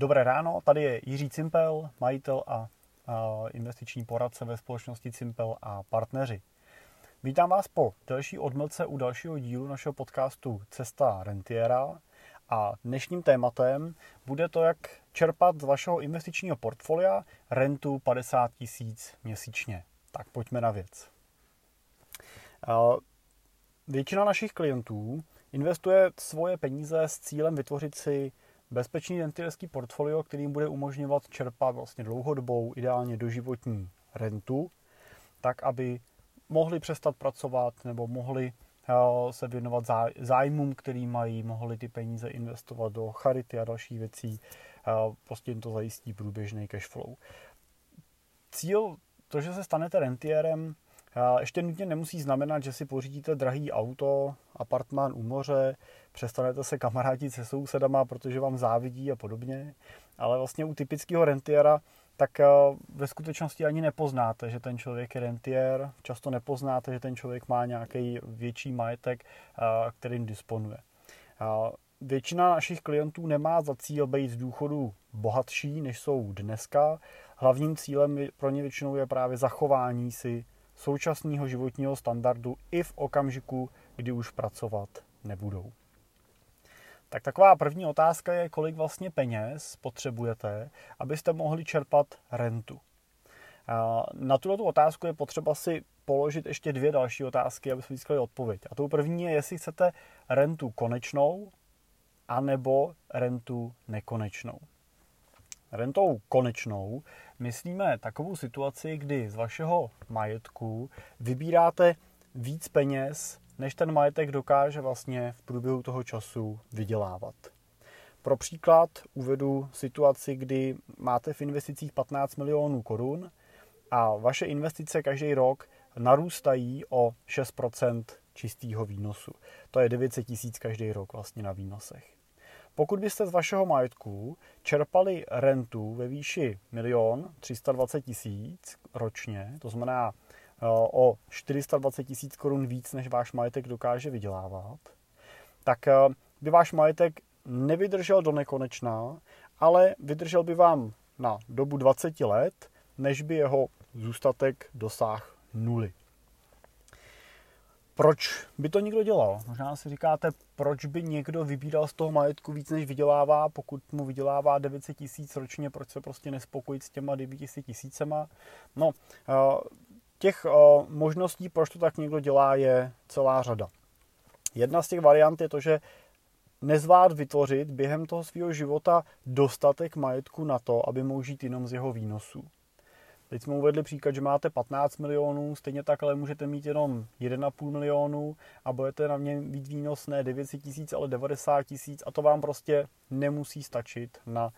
Dobré ráno, tady je Jiří Cimpel, majitel a, investiční poradce ve společnosti Cimpel a partneři. Vítám vás po další odmlce u dalšího dílu našeho podcastu Cesta rentiera a dnešním tématem bude to, jak čerpat z vašeho investičního portfolia rentu 50 tisíc měsíčně. Tak pojďme na věc. Většina našich klientů investuje svoje peníze s cílem vytvořit si bezpečný rentierský portfolio, který jim bude umožňovat čerpat vlastně dlouhodobou, ideálně doživotní rentu, tak aby mohli přestat pracovat nebo mohli eh, se věnovat zájmům, který mají, mohli ty peníze investovat do charity a dalších věcí, eh, prostě jim to zajistí průběžný cash flow. Cíl, to, že se stanete rentierem, ještě nutně nemusí znamenat, že si pořídíte drahý auto, apartmán u moře, přestanete se kamarádit se sousedama, protože vám závidí a podobně. Ale vlastně u typického rentiera tak eh, ve skutečnosti ani nepoznáte, že ten člověk je rentier, často nepoznáte, že ten člověk má nějaký větší majetek, eh, kterým disponuje. Většina našich klientů nemá za cíl být z důchodu bohatší, než jsou dneska. Hlavním cílem pro ně většinou je právě zachování si současného životního standardu i v okamžiku, kdy už pracovat nebudou. Tak taková první otázka je, kolik vlastně peněz potřebujete, abyste mohli čerpat rentu. Na tuto otázku je potřeba si položit ještě dvě další otázky, aby jsme získali odpověď. A tou první je, jestli chcete rentu konečnou, anebo rentu nekonečnou. Rentou konečnou myslíme takovou situaci, kdy z vašeho majetku vybíráte víc peněz, než ten majetek dokáže vlastně v průběhu toho času vydělávat. Pro příklad uvedu situaci, kdy máte v investicích 15 milionů korun a vaše investice každý rok narůstají o 6% čistého výnosu. To je 900 tisíc každý rok vlastně na výnosech. Pokud byste z vašeho majetku čerpali rentu ve výši 1 320 tisíc ročně, to znamená eh, o 420 tisíc korun víc, než váš majetek dokáže vydělávat, tak eh, by váš majetek nevydržel do nekonečna, ale vydržel by vám na dobu 20 let, než by jeho zůstatek dosáhl nuly. Proč by to někdo dělal? Možná si říkáte, proč by někdo vybíral z toho majetku víc, než vydělává, pokud mu vydělává 900 tisíc ročně, proč se prostě nespokojit s těma 900 tisícema? No, eh, těch eh, možností, proč to tak někdo dělá, je celá řada. Jedna z těch variant je to, že nezvlád vytvořit během toho svého života dostatek majetku na to, aby mohl žít jenom z jeho výnosů. Teď jsme uvedli příklad, že máte 15 milionů, stejně tak ale můžete mít jenom 1,5 milionu a budete na něm mít výnos ne 900 tisíc, ale 90 tisíc a to vám prostě nemusí stačit na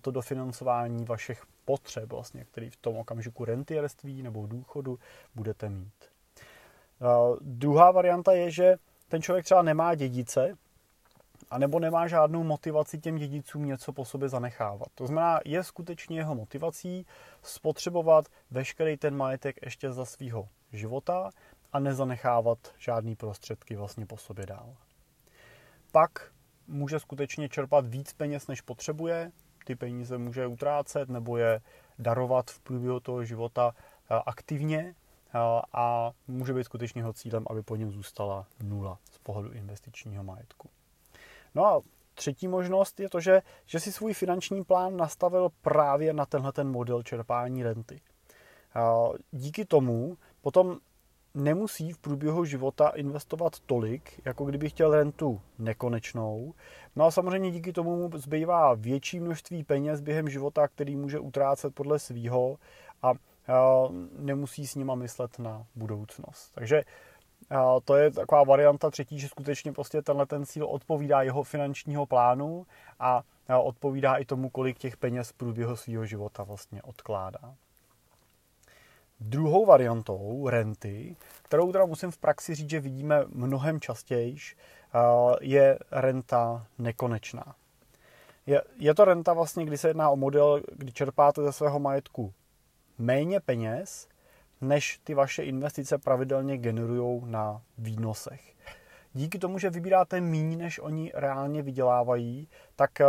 to dofinancování vašich potřeb, vlastně, který v tom okamžiku rentierství nebo důchodu budete mít. Druhá varianta je, že ten člověk třeba nemá dědice, a nebo nemá žádnou motivaci těm dědicům něco po sobě zanechávat. To znamená, je skutečně jeho motivací spotřebovat veškerý ten majetek ještě za svého života a nezanechávat žádný prostředky vlastně po sobě dál. Pak může skutečně čerpat víc peněz, než potřebuje, ty peníze může utrácet nebo je darovat v průběhu toho života eh, aktivně eh, a může být skutečně jeho cílem, aby po něm zůstala nula z pohledu investičního majetku. No a třetí možnost je to, že, že si svůj finanční plán nastavil právě na tenhle ten model čerpání renty. Díky tomu potom nemusí v průběhu života investovat tolik, jako kdyby chtěl rentu nekonečnou. No a samozřejmě díky tomu mu zbývá větší množství peněz během života, který může utrácet podle svýho a nemusí s nima myslet na budoucnost. Takže to je taková varianta třetí, že skutečně prostě tenhle ten cíl odpovídá jeho finančního plánu a odpovídá i tomu, kolik těch peněz v průběhu svého života vlastně odkládá. Druhou variantou renty, kterou teda musím v praxi říct, že vidíme mnohem častěji, je renta nekonečná. Je, je to renta vlastně, kdy se jedná o model, kdy čerpáte ze svého majetku méně peněz, než ty vaše investice pravidelně generují na výnosech. Díky tomu, že vybíráte méně, než oni reálně vydělávají, tak eh,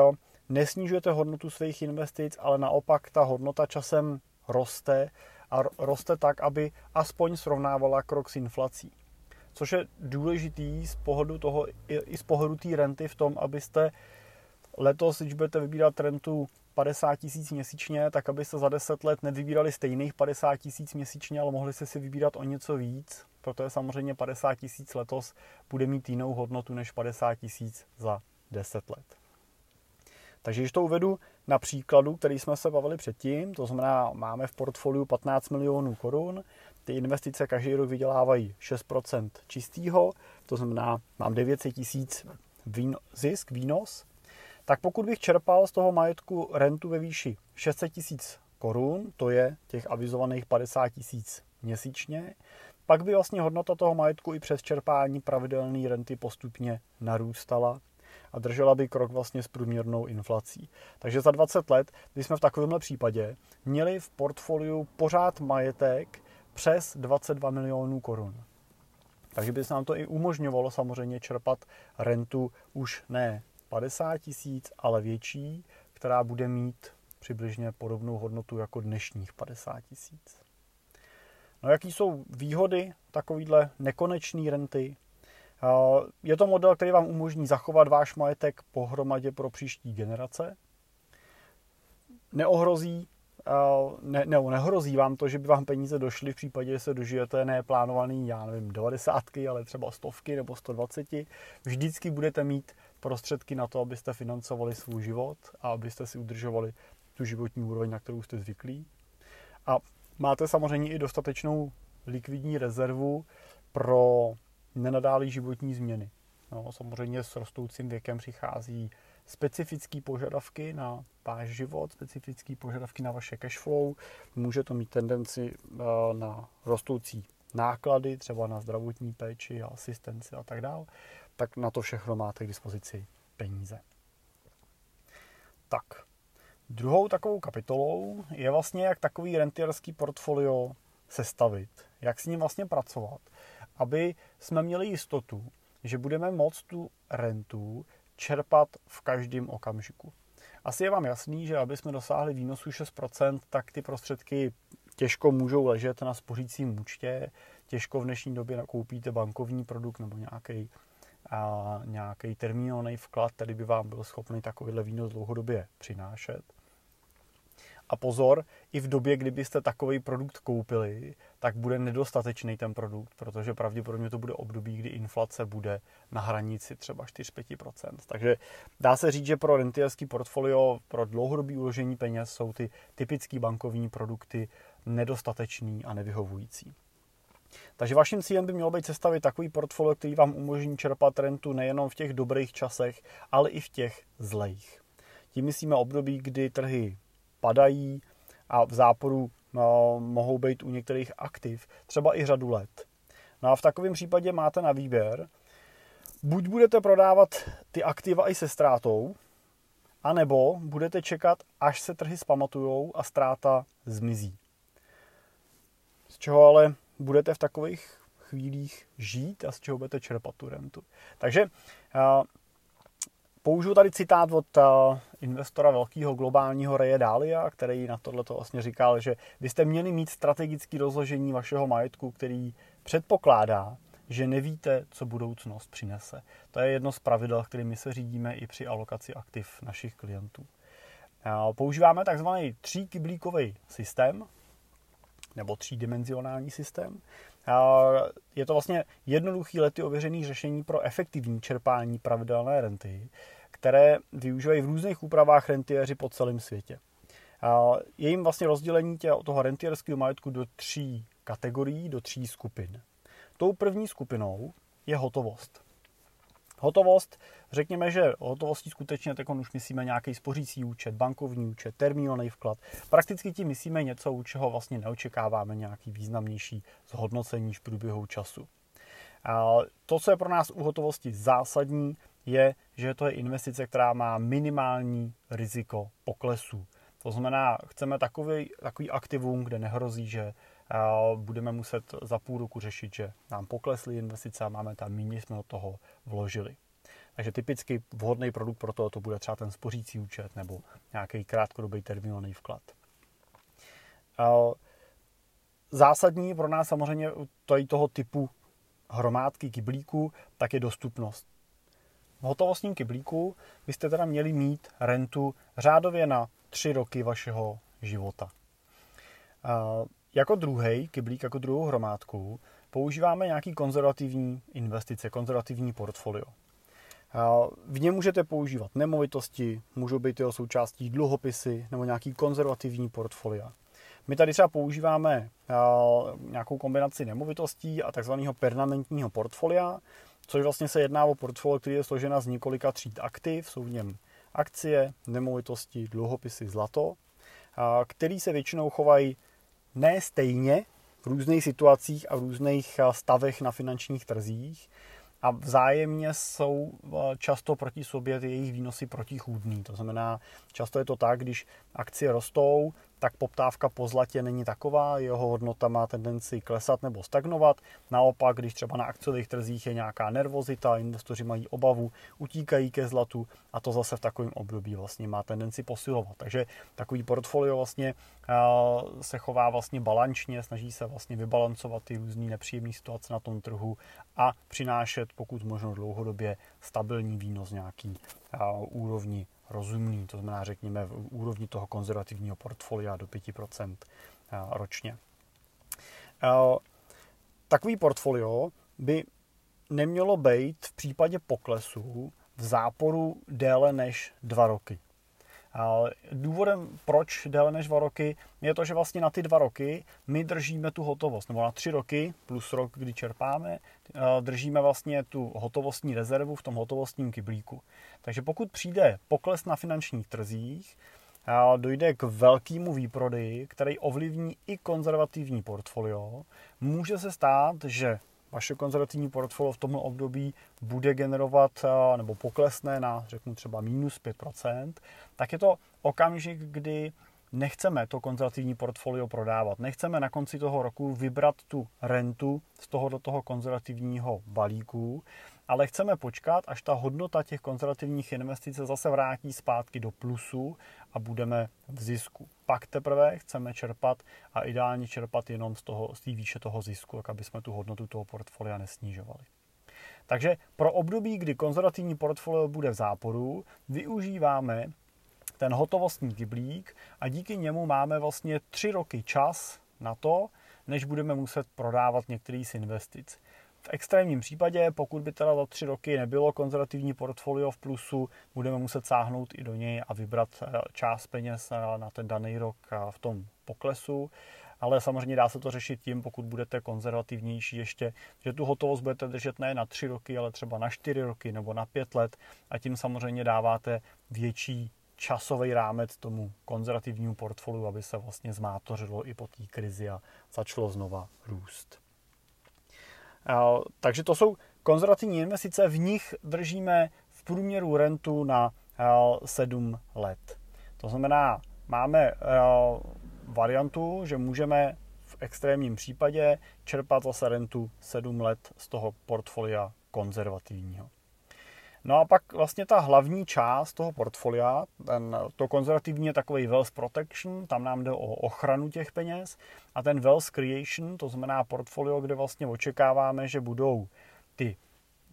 nesnižujete hodnotu svých investic, ale naopak ta hodnota časem roste a roste tak, aby aspoň srovnávala krok s inflací. Což je důležitý z pohledu toho, i z pohledu té renty v tom, abyste letos, když budete vybírat rentu 50 tisíc měsíčně, tak abyste za 10 let nevybírali stejných 50 tisíc měsíčně, ale mohli jste si vybírat o něco víc, protože samozřejmě 50 tisíc letos bude mít jinou hodnotu než 50 tisíc za 10 let. Takže když to uvedu na příkladu, který jsme se bavili předtím, to znamená, máme v portfoliu 15 milionů korun, ty investice každý rok vydělávají 6% čistýho, to znamená, mám 900 tisíc zisk, výnos, tak pokud bych čerpal z toho majetku rentu ve výši 600 tisíc korun, to je těch avizovaných 50 tisíc měsíčně, pak by vlastně hodnota toho majetku i přes čerpání pravidelné renty postupně narůstala a držela by krok vlastně s průměrnou inflací. Takže za 20 let, když jsme v takovémhle případě měli v portfoliu pořád majetek přes 22 milionů korun. Takže by se nám to i umožňovalo samozřejmě čerpat rentu už ne 50 tisíc, ale větší, která bude mít přibližně podobnou hodnotu jako dnešních 50 tisíc. No jaký jsou výhody takovýhle nekonečné renty? Je to model, který vám umožní zachovat váš majetek pohromadě pro příští generace. Neohrozí ne, ne, nehrozí vám to, že by vám peníze došly v případě, že se dožijete neplánovaný, já nevím, 90, ale třeba stovky nebo 120. Vždycky budete mít prostředky na to, abyste financovali svůj život a abyste si udržovali tu životní úroveň, na kterou jste zvyklí. A máte samozřejmě i dostatečnou likvidní rezervu pro nenadálý životní změny. No, samozřejmě s rostoucím věkem přichází specifické požadavky na váš život, specifické požadavky na vaše cash flow. Může to mít tendenci eh, na rostoucí náklady, třeba na zdravotní péči asistenci a tak dále. Tak na to všechno máte k dispozici peníze. Tak, druhou takovou kapitolou je vlastně, jak takový rentierský portfolio sestavit, jak s ním vlastně pracovat, aby jsme měli jistotu, že budeme moct tu rentu čerpat v každém okamžiku. Asi je vám jasný, že aby jsme dosáhli výnosu 6%, tak ty prostředky těžko můžou ležet na spořícím účtě, těžko v dnešní době nakoupíte bankovní produkt nebo nějaký a nějaký termínovaný vklad, který by vám byl schopný takovýhle výnos dlouhodobě přinášet. A pozor, i v době, kdybyste takový produkt koupili, tak bude nedostatečný ten produkt, protože pravděpodobně to bude období, kdy inflace bude na hranici třeba 4-5%. Takže dá se říct, že pro rentierský portfolio, pro dlouhodobý uložení peněz jsou ty typické bankovní produkty nedostatečný a nevyhovující. Takže vaším cílem by mělo být sestavit takový portfolio, který vám umožní čerpat rentu nejenom v těch dobrých časech, ale i v těch zlejch. Tím myslíme období, kdy trhy padají a v záporu no, mohou být u některých aktiv třeba i řadu let. No a v takovém případě máte na výběr, buď budete prodávat ty aktiva i se ztrátou, anebo budete čekat, až se trhy spamatujou a ztráta zmizí. Z čeho ale budete v takových chvílích žít a z čeho budete čerpat tu rentu. Takže Použiju tady citát od uh, investora velkého globálního Reje Dalia, který na tohle vlastně říkal, že byste měli mít strategické rozložení vašeho majetku, který předpokládá, že nevíte, co budoucnost přinese. To je jedno z pravidel, kterými se řídíme i při alokaci aktiv našich klientů. Používáme takzvaný tříkyblíkový systém, nebo třídimenzionální systém. Je to vlastně jednoduchý lety ověřený řešení pro efektivní čerpání pravidelné renty, které využívají v různých úpravách rentiéři po celém světě. Je jim vlastně rozdělení tě, toho rentierského majetku do tří kategorií, do tří skupin. Tou první skupinou je hotovost. Hotovost, řekněme, že hotovosti skutečně teď už myslíme nějaký spořící účet, bankovní účet, termínovaný vklad. Prakticky tím myslíme něco, u čeho vlastně neočekáváme nějaký významnější zhodnocení v průběhu času. A to, co je pro nás u hotovosti zásadní, je, že to je investice, která má minimální riziko poklesu. To znamená, chceme takový, takový aktivum, kde nehrozí, že budeme muset za půl roku řešit, že nám poklesly investice a máme tam méně, jsme do toho vložili. Takže typicky vhodný produkt pro to, to bude třeba ten spořící účet nebo nějaký krátkodobý termínovaný vklad. Zásadní pro nás samozřejmě tady toho typu hromádky kyblíků, tak je dostupnost. V hotovostním kyblíku byste teda měli mít rentu řádově na tři roky vašeho života. Jako druhý kyblík, jako druhou hromádku, používáme nějaký konzervativní investice, konzervativní portfolio. V něm můžete používat nemovitosti, můžou být jeho součástí dluhopisy nebo nějaký konzervativní portfolia. My tady třeba používáme nějakou kombinaci nemovitostí a takzvaného permanentního portfolia, což vlastně se jedná o portfolio, který je složena z několika tříd aktiv. Jsou v něm akcie, nemovitosti, dluhopisy, zlato, který se většinou chovají ne stejně v různých situacích a v různých stavech na finančních trzích, a vzájemně jsou eh, často proti sobě ty jejich výnosy protichůdný. To znamená, často je to tak, když akcie rostou, tak poptávka po zlatě není taková, jeho hodnota má tendenci klesat nebo stagnovat. Naopak, když třeba na akciových trzích je nějaká nervozita, investoři mají obavu, utíkají ke zlatu a to zase v takovém období vlastně má tendenci posilovat. Takže takový portfolio vlastně se chová vlastně balančně, snaží se vlastně vybalancovat ty různé nepříjemné situace na tom trhu a přinášet pokud možno dlouhodobě stabilní výnos nějaký úrovni rozumný, to znamená, řekněme, v úrovni toho konzervativního portfolia do 5% eh, ročně. Eh, takový portfolio by nemělo být v případě poklesu v záporu déle než dva roky. Důvodem, proč déle než dva roky, je to, že vlastně na ty dva roky my držíme tu hotovost, nebo na tři roky plus rok, kdy čerpáme, držíme vlastně tu hotovostní rezervu v tom hotovostním kyblíku. Takže pokud přijde pokles na finančních trzích, dojde k velkému výprodeji, který ovlivní i konzervativní portfolio, může se stát, že vaše konzervativní portfolio v tomto období bude generovat nebo poklesne na, řeknu třeba minus 5%, tak je to okamžik, kdy nechceme to konzervativní portfolio prodávat. Nechceme na konci toho roku vybrat tu rentu z toho do toho konzervativního balíku, ale chceme počkat, až ta hodnota těch konzervativních investic se zase vrátí zpátky do plusu a budeme v zisku. Pak teprve chceme čerpat a ideálně čerpat jenom z, toho, z té výše toho zisku, aby jsme tu hodnotu toho portfolia nesnižovali. Takže pro období, kdy konzervativní portfolio bude v záporu, využíváme ten hotovostní kyblík a díky němu máme vlastně tři roky čas na to, než budeme muset prodávat některý z investic. V extrémním případě, pokud by teda za tři roky nebylo konzervativní portfolio v plusu, budeme muset sáhnout i do něj a vybrat eh, část peněz eh, na ten daný rok eh, v tom poklesu. Ale samozřejmě dá se to řešit tím, pokud budete konzervativnější ještě, že tu hotovost budete držet ne na tři roky, ale třeba na čtyři roky nebo na pět let a tím samozřejmě dáváte větší časový rámec tomu konzervativnímu portfoliu, aby se vlastně zmátořilo i po té krizi a začalo znova růst. Takže to jsou konzervativní investice, v nich držíme v průměru rentu na 7 let. To znamená, máme variantu, že můžeme v extrémním případě čerpat zase rentu 7 let z toho portfolia konzervativního. No a pak vlastně ta hlavní část toho portfolia, ten, to konzervativní je takový wealth protection, tam nám jde o ochranu těch peněz. A ten wealth creation, to znamená portfolio, kde vlastně očekáváme, že budou ty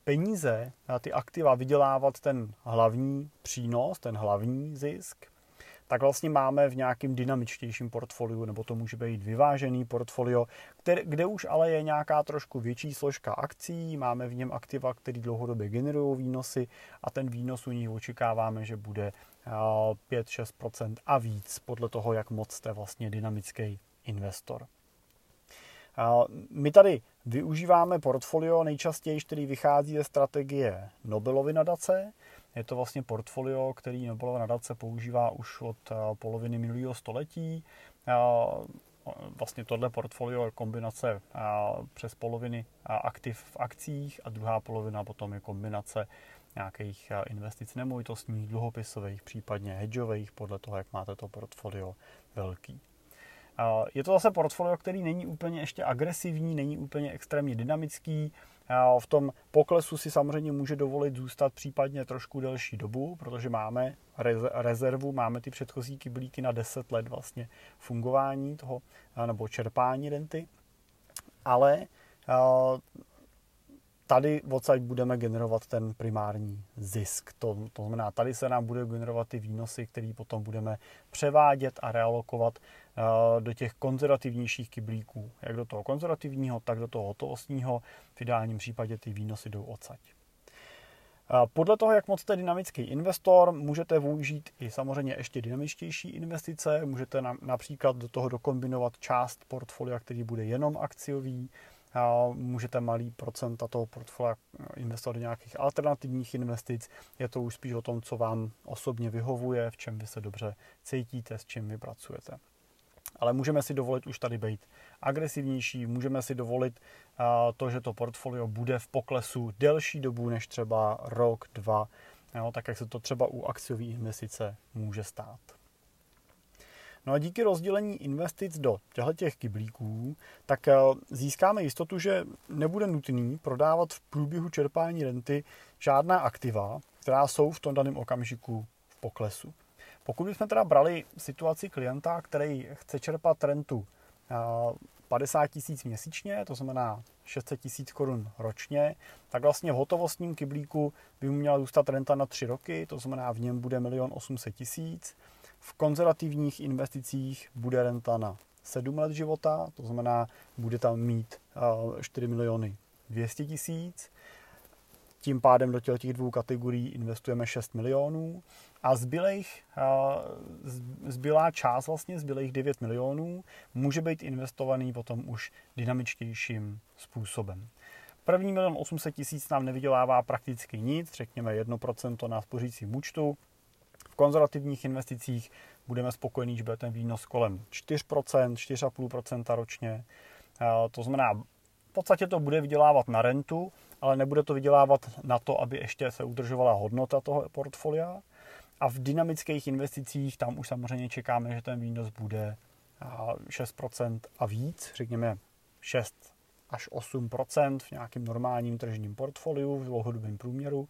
peníze ty aktiva vydělávat ten hlavní přínos, ten hlavní zisk, tak vlastně máme v nějakým dynamičtějším portfoliu, nebo to může být vyvážený portfolio, který, kde už ale je nějaká trošku větší složka akcí, máme v něm aktiva, které dlouhodobě generují výnosy a ten výnos u nich očekáváme, že bude 5-6% a víc, podle toho, jak moc jste vlastně dynamický investor. My tady využíváme portfolio nejčastěji, který vychází ze strategie Nobelovy nadace, je to vlastně portfolio, který Nobelova nadace používá už od eh, poloviny minulého století. Eh, vlastně tohle portfolio je kombinace eh, přes poloviny aktiv v akcích a druhá polovina potom je kombinace nějakých investic nemovitostních, dluhopisových, případně hedžových, podle toho, jak máte to portfolio velký. Je to zase portfolio, který není úplně ještě agresivní, není úplně extrémně dynamický, v tom poklesu si samozřejmě může dovolit zůstat případně trošku delší dobu, protože máme rezervu, máme ty předchozí kyblíky na 10 let vlastně fungování toho nebo čerpání renty, ale tady odsaď budeme generovat ten primární zisk. To, to znamená, tady se nám bude generovat ty výnosy, které potom budeme převádět a realokovat uh, do těch konzervativnějších kyblíků. Jak do toho konzervativního, tak do toho hotovostního. V ideálním případě ty výnosy jdou odsaď. Podle toho, jak moc jste dynamický investor, můžete využít i samozřejmě ještě dynamičtější investice. Můžete například do toho dokombinovat část portfolia, který bude jenom akciový, můžete malý procenta toho portfolia investovat do nějakých alternativních investic. Je to už spíš o tom, co vám osobně vyhovuje, v čem vy se dobře cítíte, s čím vy pracujete. Ale můžeme si dovolit už tady být agresivnější, můžeme si dovolit to, že to portfolio bude v poklesu delší dobu než třeba rok, dva, jo, tak jak se to třeba u akciové investice může stát. No a díky rozdělení investic do těchto kyblíků, tak eh, získáme jistotu, že nebude nutný prodávat v průběhu čerpání renty žádná aktiva, která jsou v tom daném okamžiku v poklesu. Pokud bychom teda brali situaci klienta, který chce čerpat rentu 50 eh, tisíc měsíčně, to znamená 600 tisíc korun ročně, tak vlastně v hotovostním kyblíku by mu měla zůstat renta na 3 roky, to znamená v něm bude 1 800 tisíc v konzervativních investicích bude renta na 7 let života, to znamená, bude tam mít 4 miliony 200 tisíc. Tím pádem do těch dvou kategorií investujeme 6 milionů a zbylejch, zbylá část, vlastně zbylejch 9 milionů, může být investovaný potom už dynamičtějším způsobem. První milion 800 tisíc nám nevydělává prakticky nic, řekněme 1% na spořícím účtu, v konzervativních investicích budeme spokojení, že bude ten výnos kolem 4%, 4,5% ročně. To znamená, v podstatě to bude vydělávat na rentu, ale nebude to vydělávat na to, aby ještě se udržovala hodnota toho portfolia. A v dynamických investicích tam už samozřejmě čekáme, že ten výnos bude 6% a víc, řekněme 6 až 8% v nějakém normálním tržním portfoliu v dlouhodobém průměru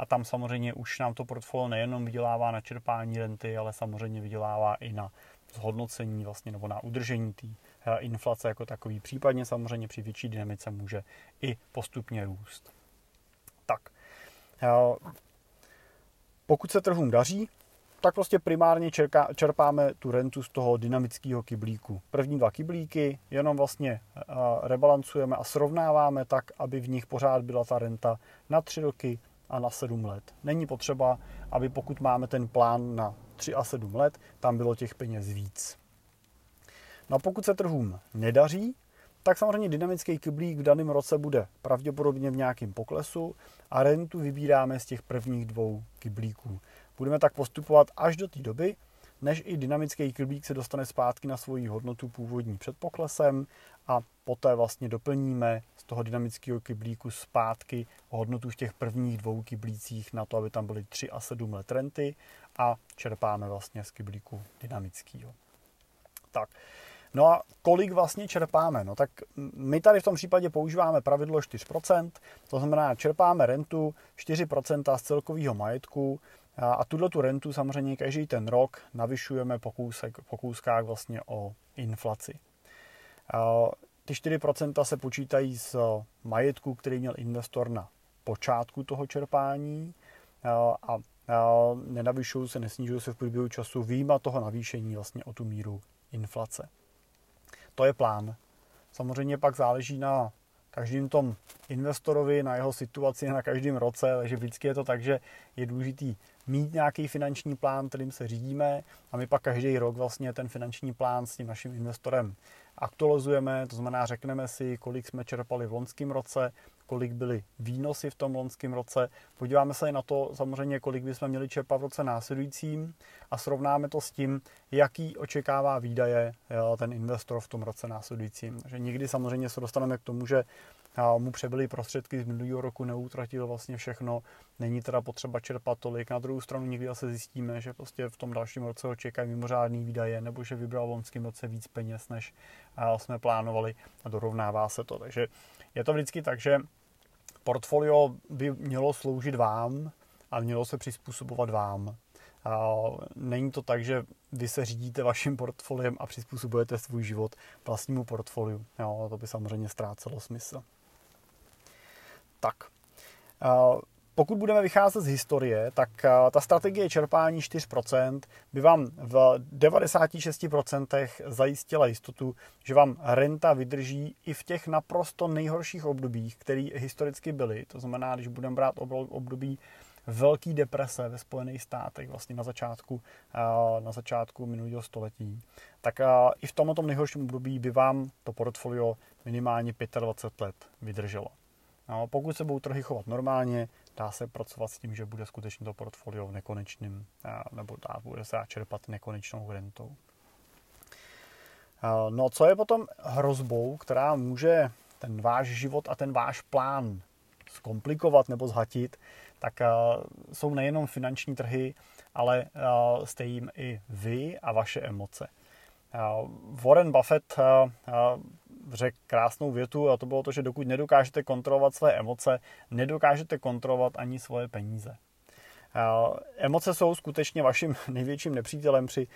a tam samozřejmě už nám to portfolio nejenom vydělává na čerpání renty, ale samozřejmě vydělává i na zhodnocení vlastně nebo na udržení té eh, inflace jako takový. Případně samozřejmě při větší dynamice může i postupně růst. Tak, eh, pokud se trhům daří, tak prostě primárně čerpáme tu rentu z toho dynamického kyblíku. První dva kyblíky jenom vlastně eh, rebalancujeme a srovnáváme tak, aby v nich pořád byla ta renta na tři roky, a na 7 let. Není potřeba, aby pokud máme ten plán na 3 a 7 let, tam bylo těch peněz víc. No a pokud se trhům nedaří, tak samozřejmě dynamický kyblík v daném roce bude pravděpodobně v nějakém poklesu a rentu vybíráme z těch prvních dvou kyblíků. Budeme tak postupovat až do té doby, než i dynamický kyblík se dostane zpátky na svoji hodnotu původní před poklesem a poté vlastně doplníme z toho dynamického kyblíku zpátky hodnotu v těch prvních dvou kyblících na to, aby tam byly 3 a 7 let renty a čerpáme vlastně z kyblíku dynamického. Tak, No a kolik vlastně čerpáme? No tak my tady v tom případě používáme pravidlo 4%, to znamená čerpáme rentu 4% z celkového majetku a tuto tu rentu samozřejmě každý ten rok navyšujeme po, kousek, po kouskách vlastně o inflaci. Ty 4% se počítají z majetku, který měl investor na počátku toho čerpání a nenavyšují se, nesnižují se v průběhu času výjima toho navýšení vlastně o tu míru inflace. To je plán. Samozřejmě pak záleží na každým tom investorovi, na jeho situaci, na každém roce, takže vždycky je to tak, že je důležitý mít nějaký finanční plán, kterým se řídíme. A my pak každý rok vlastně ten finanční plán s tím naším investorem aktualizujeme, to znamená řekneme si, kolik jsme čerpali v loňském roce, kolik byly výnosy v tom loňském roce. Podíváme se i na to samozřejmě, kolik bychom měli čerpat v roce následujícím a srovnáme to s tím, jaký očekává výdaje ten investor v tom roce následujícím. Že někdy samozřejmě se dostaneme k tomu, že mu přebyly prostředky z minulého roku, neutratil vlastně všechno, není teda potřeba čerpat tolik. Na druhou stranu někdy zase zjistíme, že prostě v tom dalším roce ho čekají mimořádný výdaje, nebo že vybral v loňském roce víc peněz, než jsme plánovali a dorovnává se to. Takže je to vždycky tak, že portfolio by mělo sloužit vám a mělo se přizpůsobovat vám. Není to tak, že vy se řídíte vaším portfoliem a přizpůsobujete svůj život vlastnímu portfoliu. Jo, to by samozřejmě ztrácelo smysl. Tak. Pokud budeme vycházet z historie, tak ta strategie čerpání 4% by vám v 96% zajistila jistotu, že vám renta vydrží i v těch naprosto nejhorších obdobích, které historicky byly. To znamená, když budeme brát období velký deprese ve Spojených státech vlastně na začátku, na začátku minulého století, tak i v tomto nejhorším období by vám to portfolio minimálně 25 let vydrželo. No, pokud se budou trhy chovat normálně, dá se pracovat s tím, že bude skutečně to portfolio v nekonečným, nebo dá, bude se čerpat nekonečnou rentou. No co je potom hrozbou, která může ten váš život a ten váš plán zkomplikovat nebo zhatit, tak jsou nejenom finanční trhy, ale jste jim i vy a vaše emoce. Warren Buffett řekl krásnou větu a to bylo to, že dokud nedokážete kontrolovat své emoce, nedokážete kontrolovat ani svoje peníze. Emoce jsou skutečně vaším největším nepřítelem při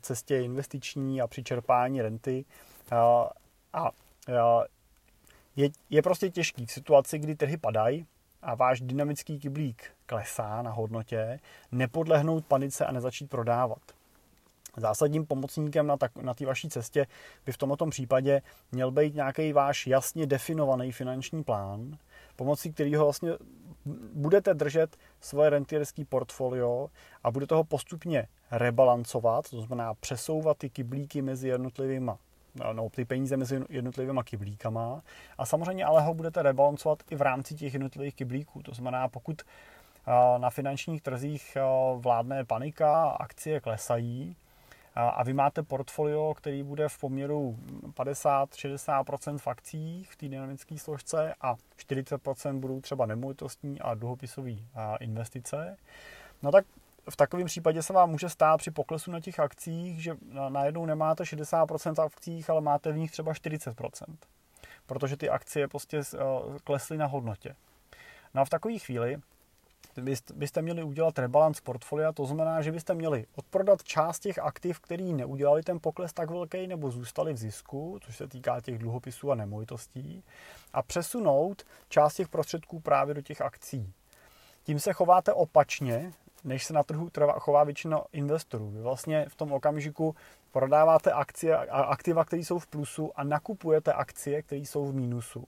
cestě investiční a při čerpání renty. A je, je prostě těžký v situaci, kdy trhy padají a váš dynamický kyblík klesá na hodnotě, nepodlehnout panice a nezačít prodávat. Zásadním pomocníkem na, tak, na té vaší cestě by v tomto případě měl být nějaký váš jasně definovaný finanční plán, pomocí kterého vlastně budete držet svoje rentierské portfolio a budete ho postupně rebalancovat, to znamená přesouvat ty kyblíky mezi jednotlivými no, ty peníze mezi jednotlivými kyblíkama a samozřejmě ale ho budete rebalancovat i v rámci těch jednotlivých kyblíků. To znamená, pokud na finančních trzích vládne panika, akcie klesají, a vy máte portfolio, který bude v poměru 50-60% v akcích v té dynamické složce a 40% budou třeba nemovitostní a dluhopisové investice, no tak v takovém případě se vám může stát při poklesu na těch akcích, že najednou nemáte 60% v akcích, ale máte v nich třeba 40%. Protože ty akcie prostě klesly na hodnotě. No a v takové chvíli byste měli udělat rebalance portfolia, to znamená, že byste měli odprodat část těch aktiv, který neudělali ten pokles tak velký nebo zůstali v zisku, což se týká těch dluhopisů a nemovitostí, a přesunout část těch prostředků právě do těch akcí. Tím se chováte opačně, než se na trhu chová většina investorů. Vy vlastně v tom okamžiku prodáváte akcie, aktiva, které jsou v plusu a nakupujete akcie, které jsou v mínusu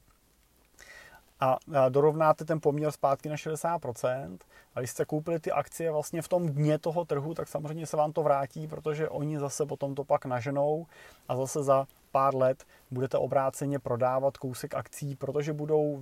a dorovnáte ten poměr zpátky na 60%. A když jste koupili ty akcie vlastně v tom dně toho trhu, tak samozřejmě se vám to vrátí, protože oni zase potom to pak naženou a zase za pár let budete obráceně prodávat kousek akcí, protože budou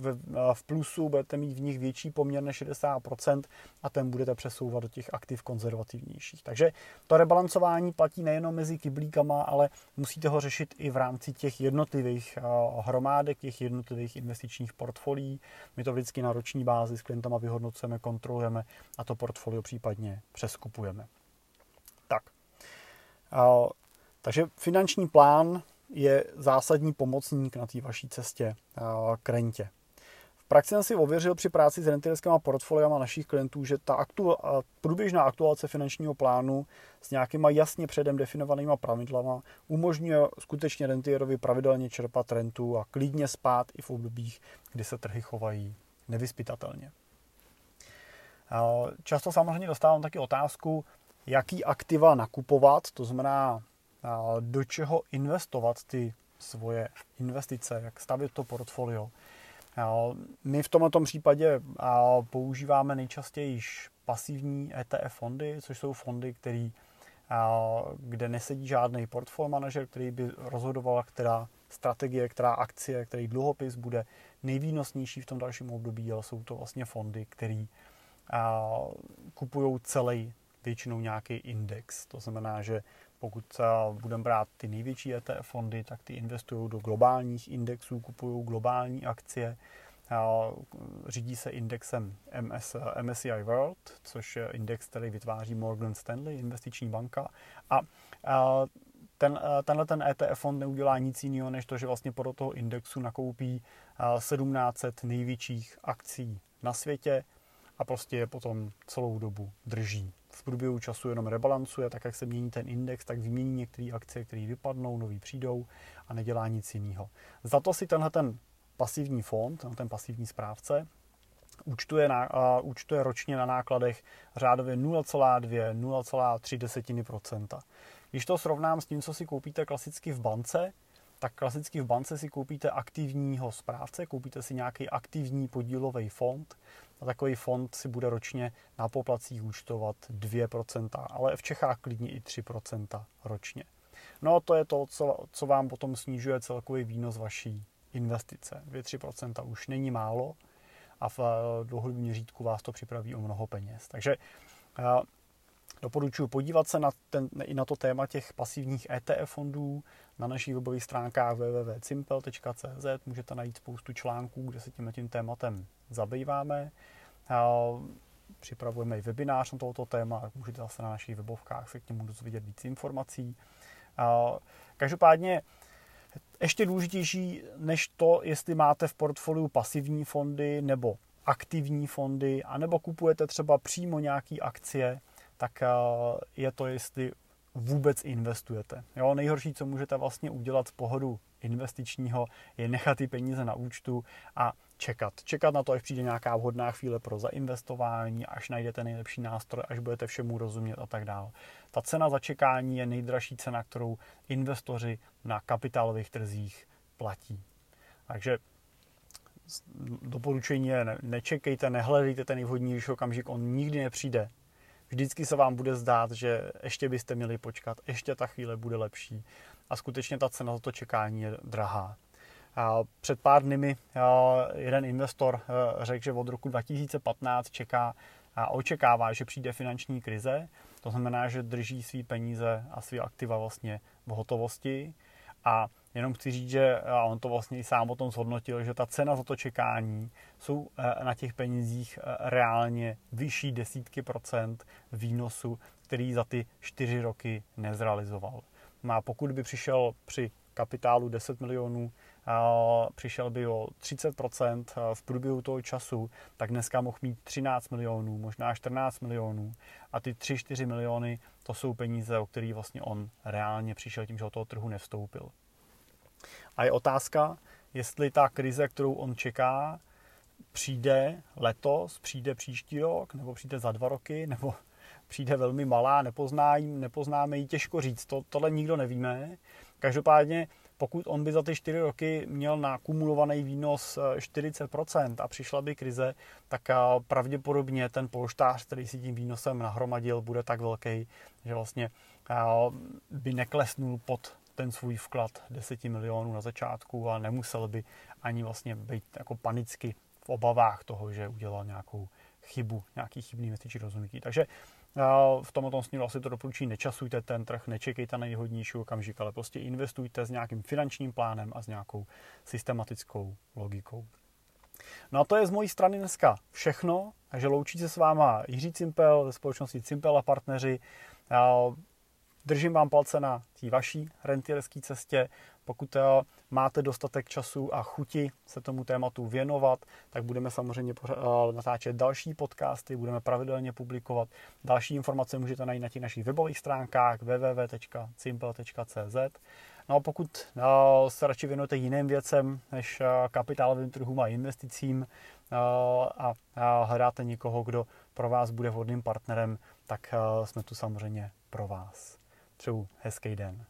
v, plusu, budete mít v nich větší poměr než 60% a ten budete přesouvat do těch aktiv konzervativnějších. Takže to rebalancování platí nejenom mezi kyblíkama, ale musíte ho řešit i v rámci těch jednotlivých hromádek, těch jednotlivých investičních portfolií. My to vždycky na roční bázi s klientama vyhodnocujeme, kontrolujeme a to portfolio případně přeskupujeme. Tak. Takže finanční plán je zásadní pomocník na té vaší cestě k rentě. V praxi jsem si ověřil při práci s rentierskými portfoliama našich klientů, že ta aktu, průběžná aktualizace finančního plánu s nějakýma jasně předem definovanýma pravidlama umožňuje skutečně rentierovi pravidelně čerpat rentu a klidně spát i v obdobích, kdy se trhy chovají nevyspytatelně. Často samozřejmě dostávám taky otázku, jaký aktiva nakupovat, to znamená do čeho investovat ty svoje investice, jak stavit to portfolio. My v tomto případě používáme nejčastěji pasivní ETF fondy, což jsou fondy, který, kde nesedí žádný portfolio manažer, který by rozhodoval, která strategie, která akcie, který dluhopis bude nejvýnosnější v tom dalším období, ale jsou to vlastně fondy, který kupují celý většinou nějaký index. To znamená, že pokud budeme brát ty největší ETF fondy, tak ty investují do globálních indexů, kupují globální akcie, řídí se indexem MS, MSCI World, což je index, který vytváří Morgan Stanley, investiční banka. A, a ten, tenhle ten ETF fond neudělá nic jiného, než to, že vlastně podle toho indexu nakoupí 1700 největších akcí na světě a prostě je potom celou dobu drží. V průběhu času jenom rebalancuje, tak jak se mění ten index, tak vymění některé akcie, které vypadnou, nový přijdou a nedělá nic jiného. Za to si tenhle ten pasivní fond, ten pasivní správce, účtuje, na, uh, účtuje ročně na nákladech řádově 0,2-0,3% Když to srovnám s tím, co si koupíte klasicky v bance, tak klasicky v bance si koupíte aktivního správce, koupíte si nějaký aktivní podílový fond a takový fond si bude ročně na poplacích účtovat 2%, ale v Čechách klidně i 3% ročně. No to je to, co, co vám potom snižuje celkový výnos vaší investice. 2-3% už není málo a v dlouhodobém měřítku vás to připraví o mnoho peněz. Takže eh, Doporučuji podívat se na, ten, i na to téma těch pasivních ETF fondů na našich webových stránkách www.cimpel.cz. Můžete najít spoustu článků, kde se tím tím tématem zabýváme. Připravujeme i webinář na tohoto téma, můžete zase na našich webovkách se k němu dozvědět víc informací. Každopádně ještě důležitější než to, jestli máte v portfoliu pasivní fondy nebo aktivní fondy, anebo kupujete třeba přímo nějaké akcie, tak eh, je to, jestli vůbec investujete. Jo, nejhorší, co můžete vlastně udělat z pohodu investičního, je nechat ty peníze na účtu a čekat. Čekat na to, až přijde nějaká vhodná chvíle pro zainvestování, až najdete nejlepší nástroj, až budete všemu rozumět a tak dále. Ta cena za čekání je nejdražší cena, kterou investoři na kapitálových trzích platí. Takže doporučení je, nečekejte, nehledejte ten nejvhodnější okamžik, on nikdy nepřijde vždycky se vám bude zdát, že ještě byste měli počkat, ještě ta chvíle bude lepší a skutečně ta cena za to čekání je drahá. Před pár dny mi jeden investor řekl, že od roku 2015 čeká a očekává, že přijde finanční krize. To znamená, že drží své peníze a své aktiva vlastně v hotovosti a Jenom chci říct, že a on to vlastně i sám o tom zhodnotil, že ta cena za to čekání jsou eh, na těch penězích eh, reálně vyšší desítky procent výnosu, který za ty čtyři roky nezrealizoval. No a pokud by přišel při kapitálu 10 milionů, přišel by o 30% v průběhu toho času, tak dneska mohl mít 13 milionů, možná 14 milionů. A ty 3-4 miliony, to jsou peníze, o který vlastně on reálně přišel tím, že do toho trhu nevstoupil. A je otázka, jestli ta krize, kterou on čeká, přijde letos, přijde příští rok, nebo přijde za dva roky, nebo přijde velmi malá, nepozná, nepoznáme ji, těžko říct. To, tohle nikdo nevíme. Každopádně, pokud on by za ty čtyři roky měl nakumulovaný výnos 40% eh, a přišla by krize, tak eh, pravděpodobně ten polštář, který si tím výnosem nahromadil, bude tak velký, že vlastně eh, by neklesnul pod ten svůj vklad 10 milionů na začátku a nemusel by ani vlastně být jako panicky v obavách toho, že udělal nějakou chybu, nějaký chybný investiční rozhodnutí. Takže v tomto směru asi to doporučí, nečasujte ten trh, nečekejte na nejhodnější okamžik, ale prostě investujte s nějakým finančním plánem a s nějakou systematickou logikou. No a to je z mojí strany dneska všechno, takže loučí se s váma Jiří Cimpel ze společnosti Cimpel a partneři. Držím vám palce na té vaší rentierské cestě. Pokud eh, máte dostatek času a chuti se tomu tématu věnovat, tak budeme samozřejmě eh, natáčet další podcasty, budeme pravidelně publikovat. Další informace můžete najít na těch našich webových stránkách www.simple.cz. No a pokud eh, se radši věnujete jiným věcem než kapitálovým trhům a investicím a hledáte někoho, kdo pro vás bude vhodným partnerem, tak jsme tu samozřejmě pro vás. Přeju hezký den.